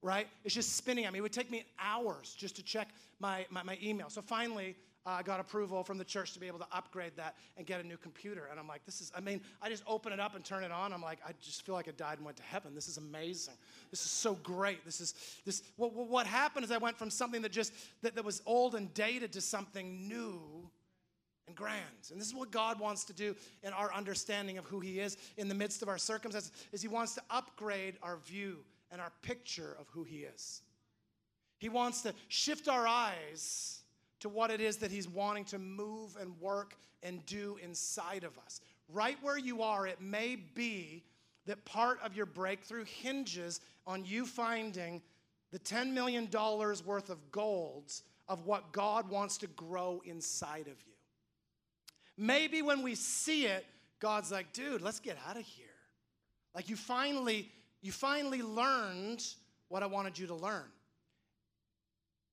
right? It's just spinning at me. It would take me hours just to check my, my, my email. So finally, I got approval from the church to be able to upgrade that and get a new computer. And I'm like, this is, I mean, I just open it up and turn it on. I'm like, I just feel like I died and went to heaven. This is amazing. This is so great. This is, this, what, what happened is I went from something that just, that, that was old and dated to something new and grand. And this is what God wants to do in our understanding of who he is in the midst of our circumstances, is he wants to upgrade our view and our picture of who He is. He wants to shift our eyes to what it is that He's wanting to move and work and do inside of us. Right where you are, it may be that part of your breakthrough hinges on you finding the $10 million worth of golds of what God wants to grow inside of you. Maybe when we see it, God's like, dude, let's get out of here. Like you finally you finally learned what I wanted you to learn.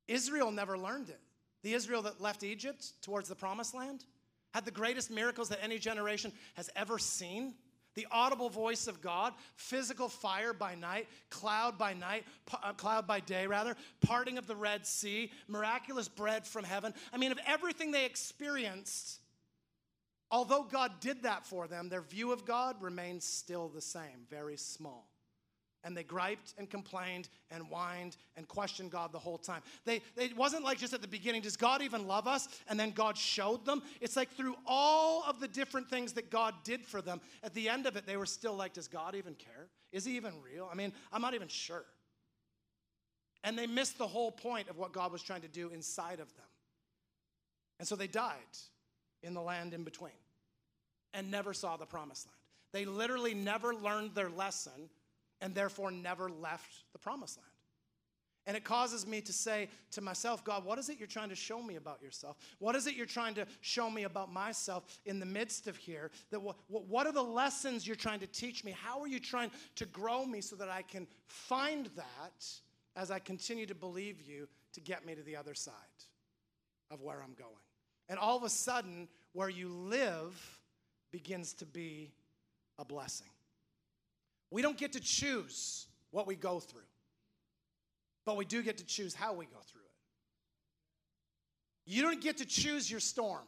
Israel never learned it. The Israel that left Egypt towards the promised land had the greatest miracles that any generation has ever seen. The audible voice of God, physical fire by night, cloud by night, uh, cloud by day, rather, parting of the Red Sea, miraculous bread from heaven. I mean, of everything they experienced, although God did that for them, their view of God remains still the same, very small. And they griped and complained and whined and questioned God the whole time. They, they, it wasn't like just at the beginning, does God even love us? And then God showed them. It's like through all of the different things that God did for them, at the end of it, they were still like, does God even care? Is he even real? I mean, I'm not even sure. And they missed the whole point of what God was trying to do inside of them. And so they died in the land in between and never saw the promised land. They literally never learned their lesson and therefore never left the promised land. And it causes me to say to myself, God, what is it you're trying to show me about yourself? What is it you're trying to show me about myself in the midst of here? That what, what are the lessons you're trying to teach me? How are you trying to grow me so that I can find that as I continue to believe you to get me to the other side of where I'm going? And all of a sudden, where you live begins to be a blessing. We don't get to choose what we go through, but we do get to choose how we go through it. You don't get to choose your storm.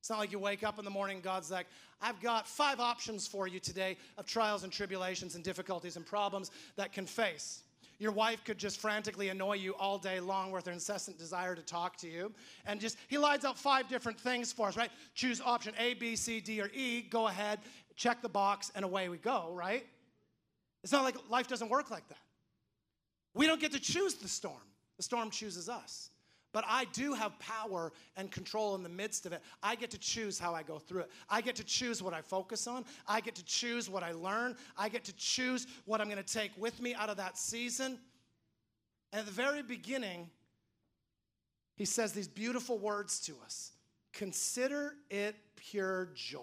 It's not like you wake up in the morning, God's like, I've got five options for you today of trials and tribulations and difficulties and problems that can face. Your wife could just frantically annoy you all day long with her incessant desire to talk to you. And just, he lines out five different things for us, right? Choose option A, B, C, D, or E. Go ahead, check the box, and away we go, right? It's not like life doesn't work like that. We don't get to choose the storm, the storm chooses us. But I do have power and control in the midst of it. I get to choose how I go through it. I get to choose what I focus on. I get to choose what I learn. I get to choose what I'm going to take with me out of that season. And at the very beginning, he says these beautiful words to us Consider it pure joy.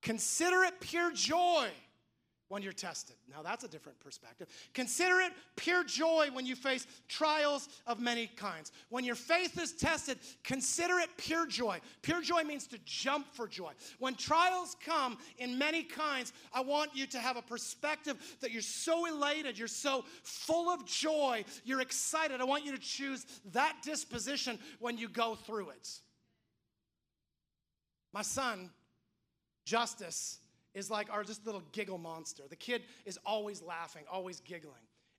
Consider it pure joy when you're tested. Now, that's a different perspective. Consider it pure joy when you face trials of many kinds. When your faith is tested, consider it pure joy. Pure joy means to jump for joy. When trials come in many kinds, I want you to have a perspective that you're so elated, you're so full of joy, you're excited. I want you to choose that disposition when you go through it. My son, Justice, is like our just little giggle monster. The kid is always laughing, always giggling.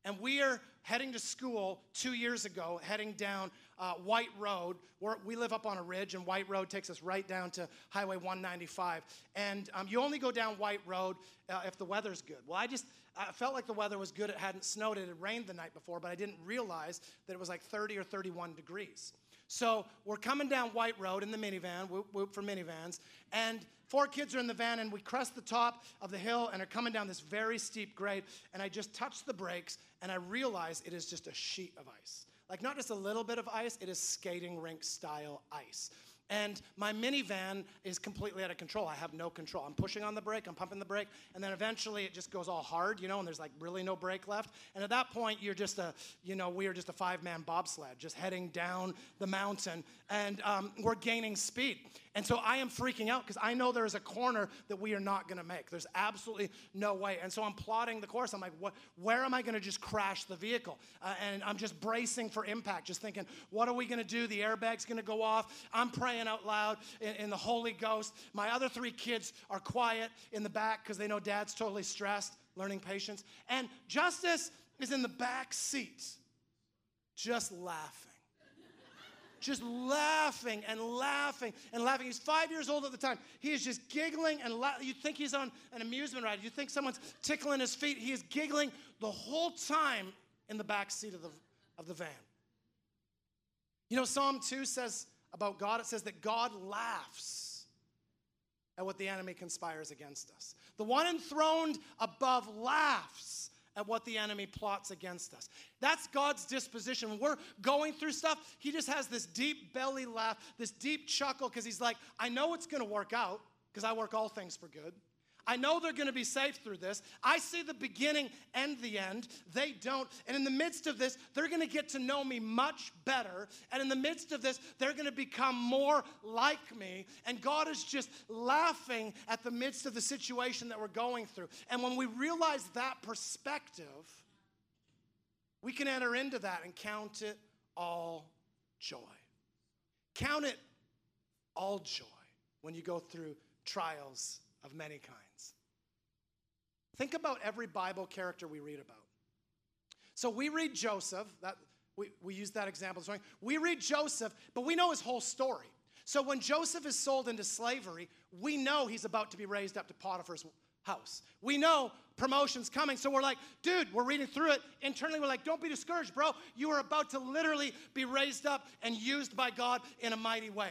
And we are heading to school two years ago, heading down uh, White Road. We're, we live up on a ridge, and White Road takes us right down to Highway 195. And um, you only go down White Road uh, if the weather's good. Well, I just I felt like the weather was good. It hadn't snowed. It had rained the night before, but I didn't realize that it was like 30 or 31 degrees. So we're coming down White Road in the minivan, whoop whoop for minivans, and four kids are in the van, and we crest the top of the hill and are coming down this very steep grade. And I just touch the brakes, and I realize it is just a sheet of ice. Like not just a little bit of ice, it is skating rink style ice. And my minivan is completely out of control. I have no control. I'm pushing on the brake, I'm pumping the brake, and then eventually it just goes all hard, you know, and there's like really no brake left. And at that point, you're just a, you know, we are just a five man bobsled, just heading down the mountain, and um, we're gaining speed. And so I am freaking out because I know there is a corner that we are not going to make. There's absolutely no way. And so I'm plotting the course. I'm like, what, where am I going to just crash the vehicle? Uh, and I'm just bracing for impact, just thinking, what are we going to do? The airbag's going to go off. I'm praying out loud in, in the Holy Ghost. My other three kids are quiet in the back because they know dad's totally stressed, learning patience. And Justice is in the back seat, just laughing just laughing and laughing and laughing. He's five years old at the time. He is just giggling and la- you think he's on an amusement ride. You think someone's tickling his feet. He is giggling the whole time in the back seat of the, of the van. You know, Psalm 2 says about God, it says that God laughs at what the enemy conspires against us. The one enthroned above laughs at what the enemy plots against us. That's God's disposition. When we're going through stuff, He just has this deep belly laugh, this deep chuckle, because He's like, I know it's going to work out, because I work all things for good. I know they're going to be safe through this. I see the beginning and the end. They don't. And in the midst of this, they're going to get to know me much better. And in the midst of this, they're going to become more like me. And God is just laughing at the midst of the situation that we're going through. And when we realize that perspective, we can enter into that and count it all joy. Count it all joy when you go through trials of many kinds. Think about every Bible character we read about. So we read Joseph, that, we, we use that example this morning. We read Joseph, but we know his whole story. So when Joseph is sold into slavery, we know he's about to be raised up to Potiphar's house. We know promotion's coming. So we're like, dude, we're reading through it. Internally, we're like, don't be discouraged, bro. You are about to literally be raised up and used by God in a mighty way.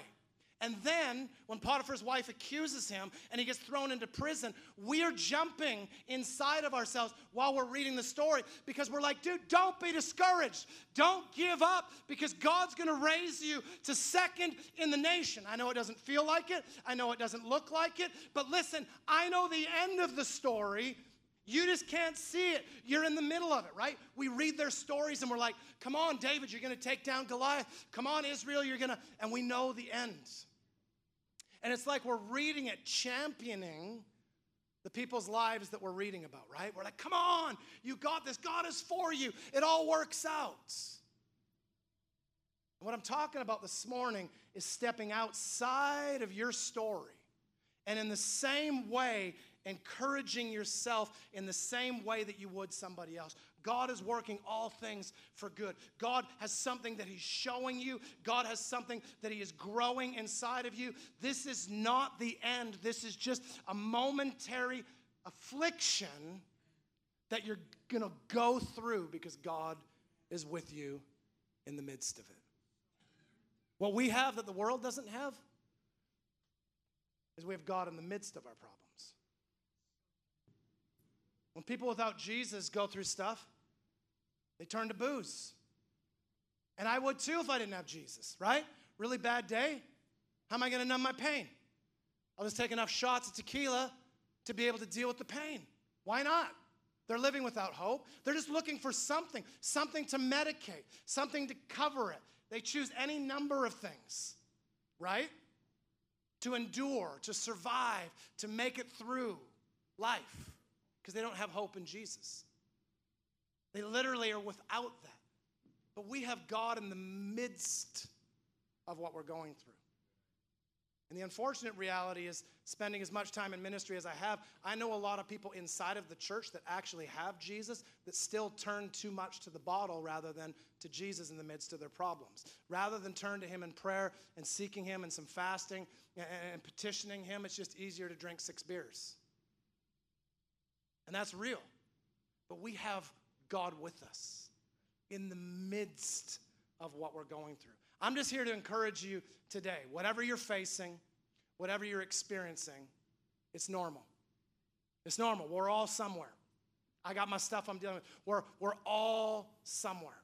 And then, when Potiphar's wife accuses him and he gets thrown into prison, we are jumping inside of ourselves while we're reading the story because we're like, dude, don't be discouraged. Don't give up because God's going to raise you to second in the nation. I know it doesn't feel like it, I know it doesn't look like it, but listen, I know the end of the story. You just can't see it. You're in the middle of it, right? We read their stories and we're like, come on, David, you're going to take down Goliath. Come on, Israel, you're going to, and we know the end. And it's like we're reading it, championing the people's lives that we're reading about, right? We're like, come on, you got this. God is for you. It all works out. And what I'm talking about this morning is stepping outside of your story. And in the same way, encouraging yourself in the same way that you would somebody else. God is working all things for good. God has something that He's showing you, God has something that He is growing inside of you. This is not the end, this is just a momentary affliction that you're going to go through because God is with you in the midst of it. What we have that the world doesn't have is we have God in the midst of our problems. When people without Jesus go through stuff, they turn to booze. And I would too if I didn't have Jesus, right? Really bad day. How am I going to numb my pain? I'll just take enough shots of tequila to be able to deal with the pain. Why not? They're living without hope. They're just looking for something, something to medicate, something to cover it. They choose any number of things, right? To endure, to survive, to make it through life because they don't have hope in Jesus. They literally are without that. But we have God in the midst of what we're going through. And the unfortunate reality is, spending as much time in ministry as I have, I know a lot of people inside of the church that actually have Jesus that still turn too much to the bottle rather than to Jesus in the midst of their problems. Rather than turn to Him in prayer and seeking Him and some fasting and petitioning Him, it's just easier to drink six beers. And that's real. But we have God with us in the midst of what we're going through. I'm just here to encourage you today. Whatever you're facing, whatever you're experiencing, it's normal. It's normal. We're all somewhere. I got my stuff I'm dealing with. We're, we're all somewhere.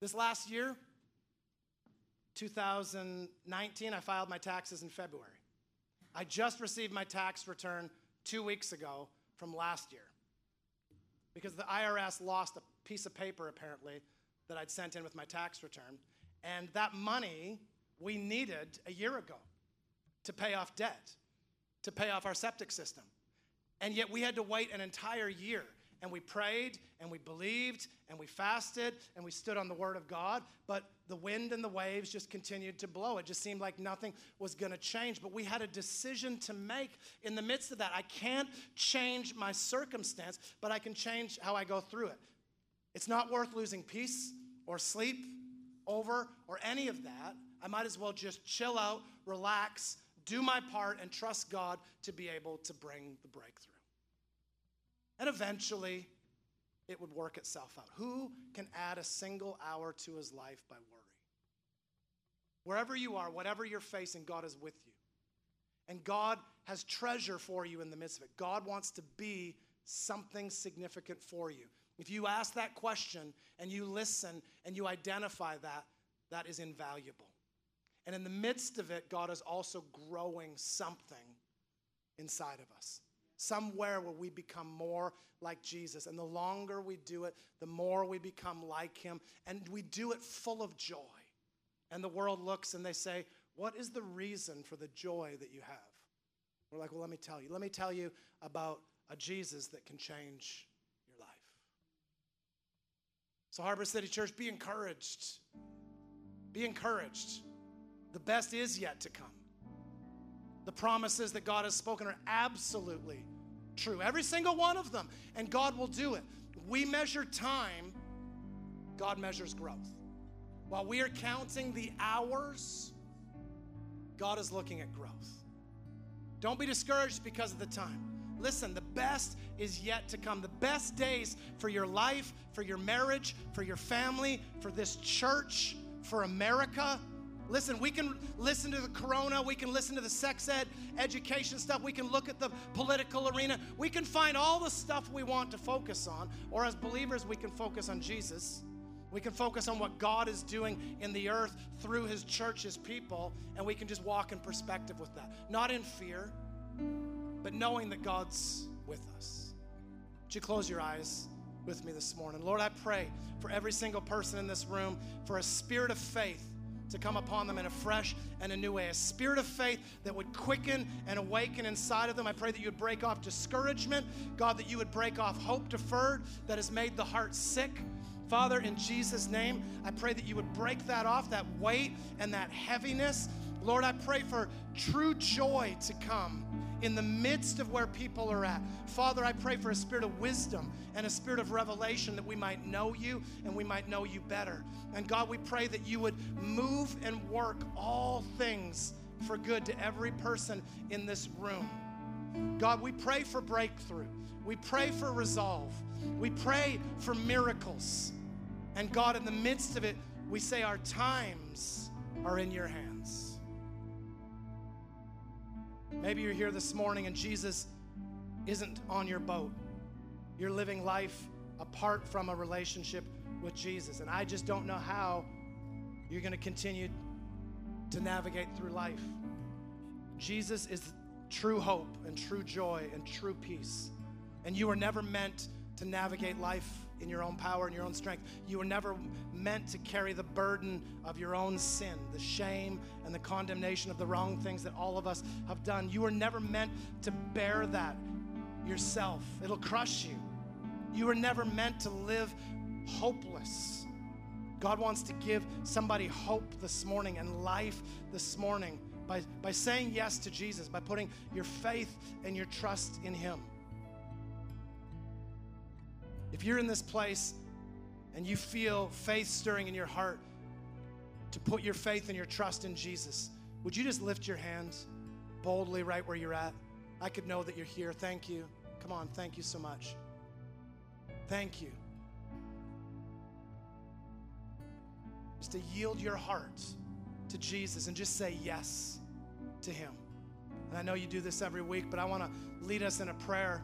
This last year, 2019, I filed my taxes in February. I just received my tax return two weeks ago from last year because the IRS lost a piece of paper, apparently, that I'd sent in with my tax return. And that money we needed a year ago to pay off debt, to pay off our septic system. And yet we had to wait an entire year. And we prayed and we believed and we fasted and we stood on the word of God. But the wind and the waves just continued to blow. It just seemed like nothing was going to change. But we had a decision to make in the midst of that. I can't change my circumstance, but I can change how I go through it. It's not worth losing peace or sleep over or any of that, I might as well just chill out, relax, do my part, and trust God to be able to bring the breakthrough. And eventually, it would work itself out. Who can add a single hour to his life by worry? Wherever you are, whatever you're facing, God is with you. And God has treasure for you in the midst of it. God wants to be something significant for you. If you ask that question and you listen and you identify that, that is invaluable. And in the midst of it, God is also growing something inside of us. Somewhere where we become more like Jesus. And the longer we do it, the more we become like Him. And we do it full of joy. And the world looks and they say, What is the reason for the joy that you have? We're like, Well, let me tell you. Let me tell you about a Jesus that can change your life. so, Harbor City Church, be encouraged. Be encouraged. The best is yet to come. The promises that God has spoken are absolutely true, every single one of them, and God will do it. We measure time, God measures growth. While we are counting the hours, God is looking at growth. Don't be discouraged because of the time. Listen, the best is yet to come. The best days for your life, for your marriage, for your family, for this church, for America. Listen, we can listen to the corona, we can listen to the sex ed education stuff, we can look at the political arena, we can find all the stuff we want to focus on, or as believers, we can focus on Jesus. We can focus on what God is doing in the earth through His church, His people, and we can just walk in perspective with that. Not in fear, but knowing that God's with us. Would you close your eyes with me this morning? Lord, I pray for every single person in this room for a spirit of faith to come upon them in a fresh and a new way. A spirit of faith that would quicken and awaken inside of them. I pray that you would break off discouragement. God, that you would break off hope deferred that has made the heart sick. Father, in Jesus' name, I pray that you would break that off, that weight and that heaviness. Lord, I pray for true joy to come in the midst of where people are at. Father, I pray for a spirit of wisdom and a spirit of revelation that we might know you and we might know you better. And God, we pray that you would move and work all things for good to every person in this room. God, we pray for breakthrough. We pray for resolve. We pray for miracles. And God, in the midst of it, we say our times are in your hands. Maybe you're here this morning and Jesus isn't on your boat. You're living life apart from a relationship with Jesus. And I just don't know how you're going to continue to navigate through life. Jesus is true hope and true joy and true peace. And you were never meant to navigate life in your own power and your own strength. You were never meant to carry the burden of your own sin, the shame and the condemnation of the wrong things that all of us have done. You were never meant to bear that yourself, it'll crush you. You were never meant to live hopeless. God wants to give somebody hope this morning and life this morning by, by saying yes to Jesus, by putting your faith and your trust in Him. If you're in this place and you feel faith stirring in your heart to put your faith and your trust in Jesus, would you just lift your hands boldly right where you're at? I could know that you're here. Thank you. Come on, thank you so much. Thank you. Just to yield your heart to Jesus and just say yes to Him. And I know you do this every week, but I want to lead us in a prayer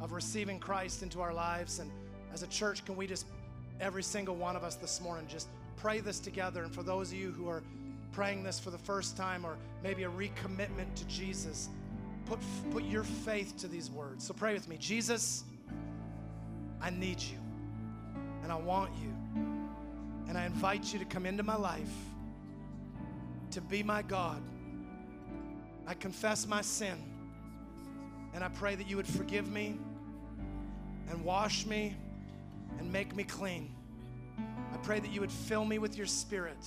of receiving Christ into our lives. And as a church, can we just, every single one of us this morning, just pray this together? And for those of you who are praying this for the first time or maybe a recommitment to Jesus, put, put your faith to these words. So pray with me Jesus, I need you and I want you. And I invite you to come into my life to be my God. I confess my sin. And I pray that you would forgive me and wash me and make me clean. I pray that you would fill me with your spirit.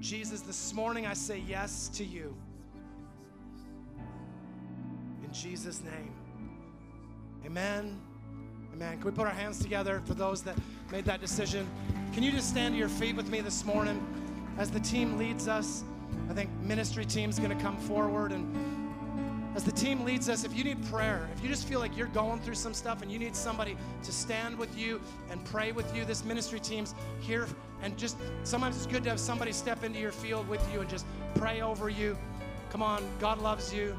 Jesus, this morning I say yes to you. In Jesus' name. Amen. Amen. Can we put our hands together for those that made that decision? Can you just stand to your feet with me this morning as the team leads us? I think ministry team's going to come forward and as the team leads us, if you need prayer, if you just feel like you're going through some stuff and you need somebody to stand with you and pray with you, this ministry team's here. And just sometimes it's good to have somebody step into your field with you and just pray over you. Come on, God loves you.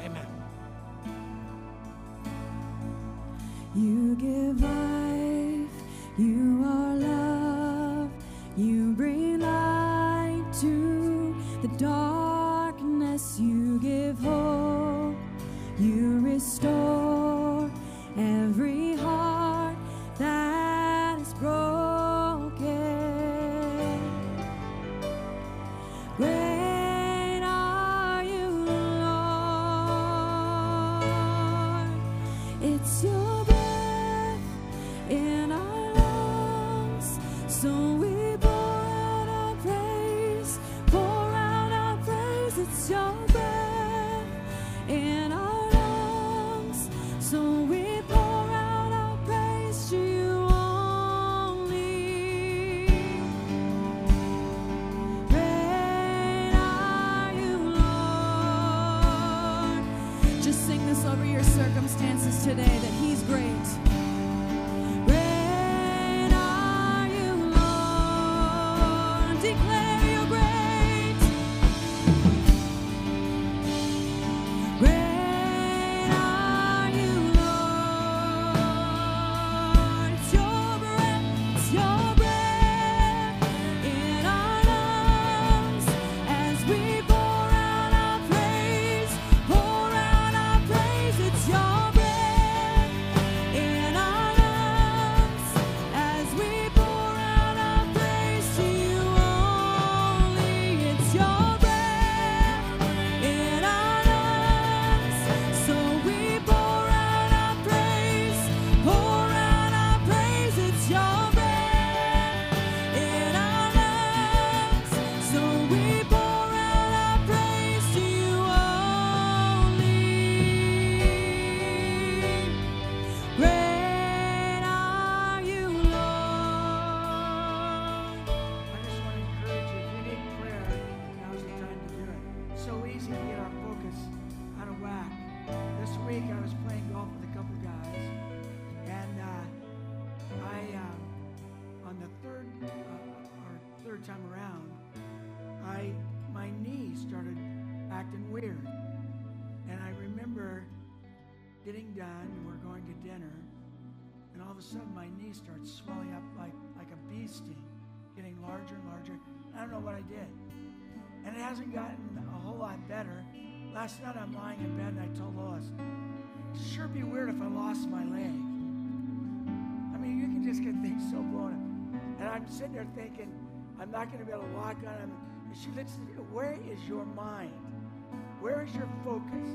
Amen. You give life, you are love, you bring circumstances today that He's great. Great of a sudden my knee starts swelling up like like a bee sting, getting larger and larger. I don't know what I did, and it hasn't gotten a whole lot better. Last night I'm lying in bed and I told Lois, "It'd "Sure be weird if I lost my leg." I mean, you can just get things so blown up, and I'm sitting there thinking, "I'm not going to be able to walk on it." And she looks at me, "Where is your mind? Where is your focus?"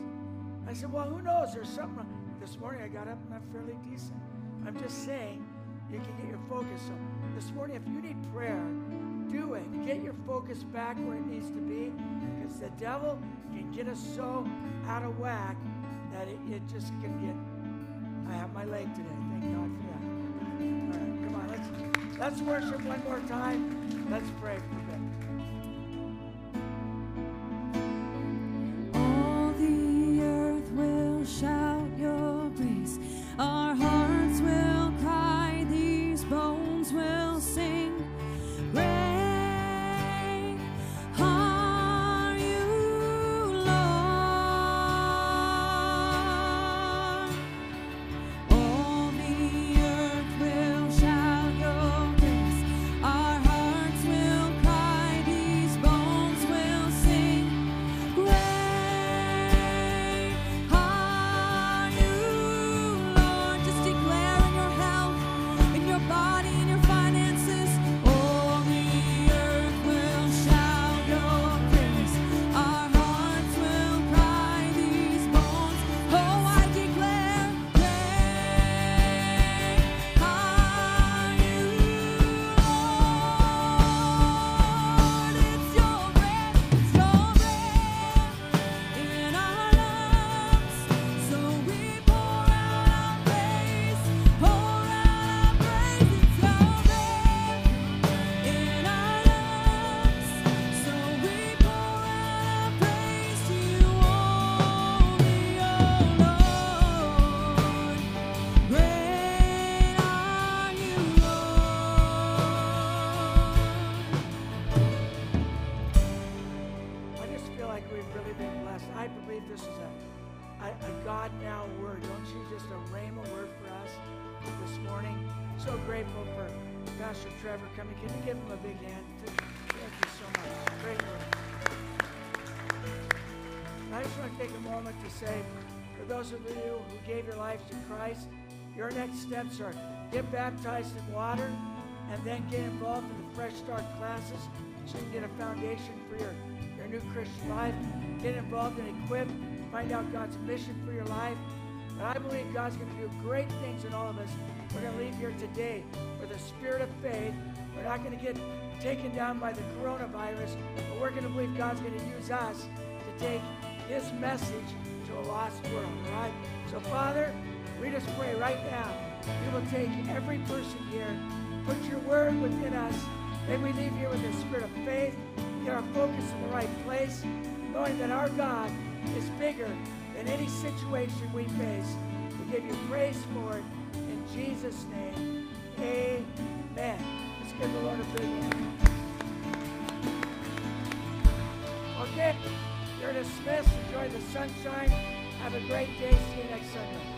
I said, Well, who knows? There's something. wrong." This morning I got up and I'm fairly decent. I'm just saying you can get your focus. So this morning, if you need prayer, do it. Get your focus back where it needs to be because the devil can get us so out of whack that it, it just can get. I have my leg today. Thank God for that. All right, come on. Let's, let's worship one more time. Let's pray to Christ, your next steps are get baptized in water and then get involved in the Fresh Start classes so you can get a foundation for your, your new Christian life. Get involved and equip. Find out God's mission for your life. And I believe God's going to do great things in all of us. We're going to leave here today with a spirit of faith. We're not going to get taken down by the coronavirus, but we're going to believe God's going to use us to take his message to a lost world, right? So, Father, we just pray right now, you will take every person here, put your word within us. May we leave here with a spirit of faith, get our focus in the right place, knowing that our God is bigger than any situation we face. We give you praise for it. In Jesus' name, amen. Let's give the Lord a big hand. Okay, you're dismissed. Enjoy the sunshine. Have a great day. See you next Sunday.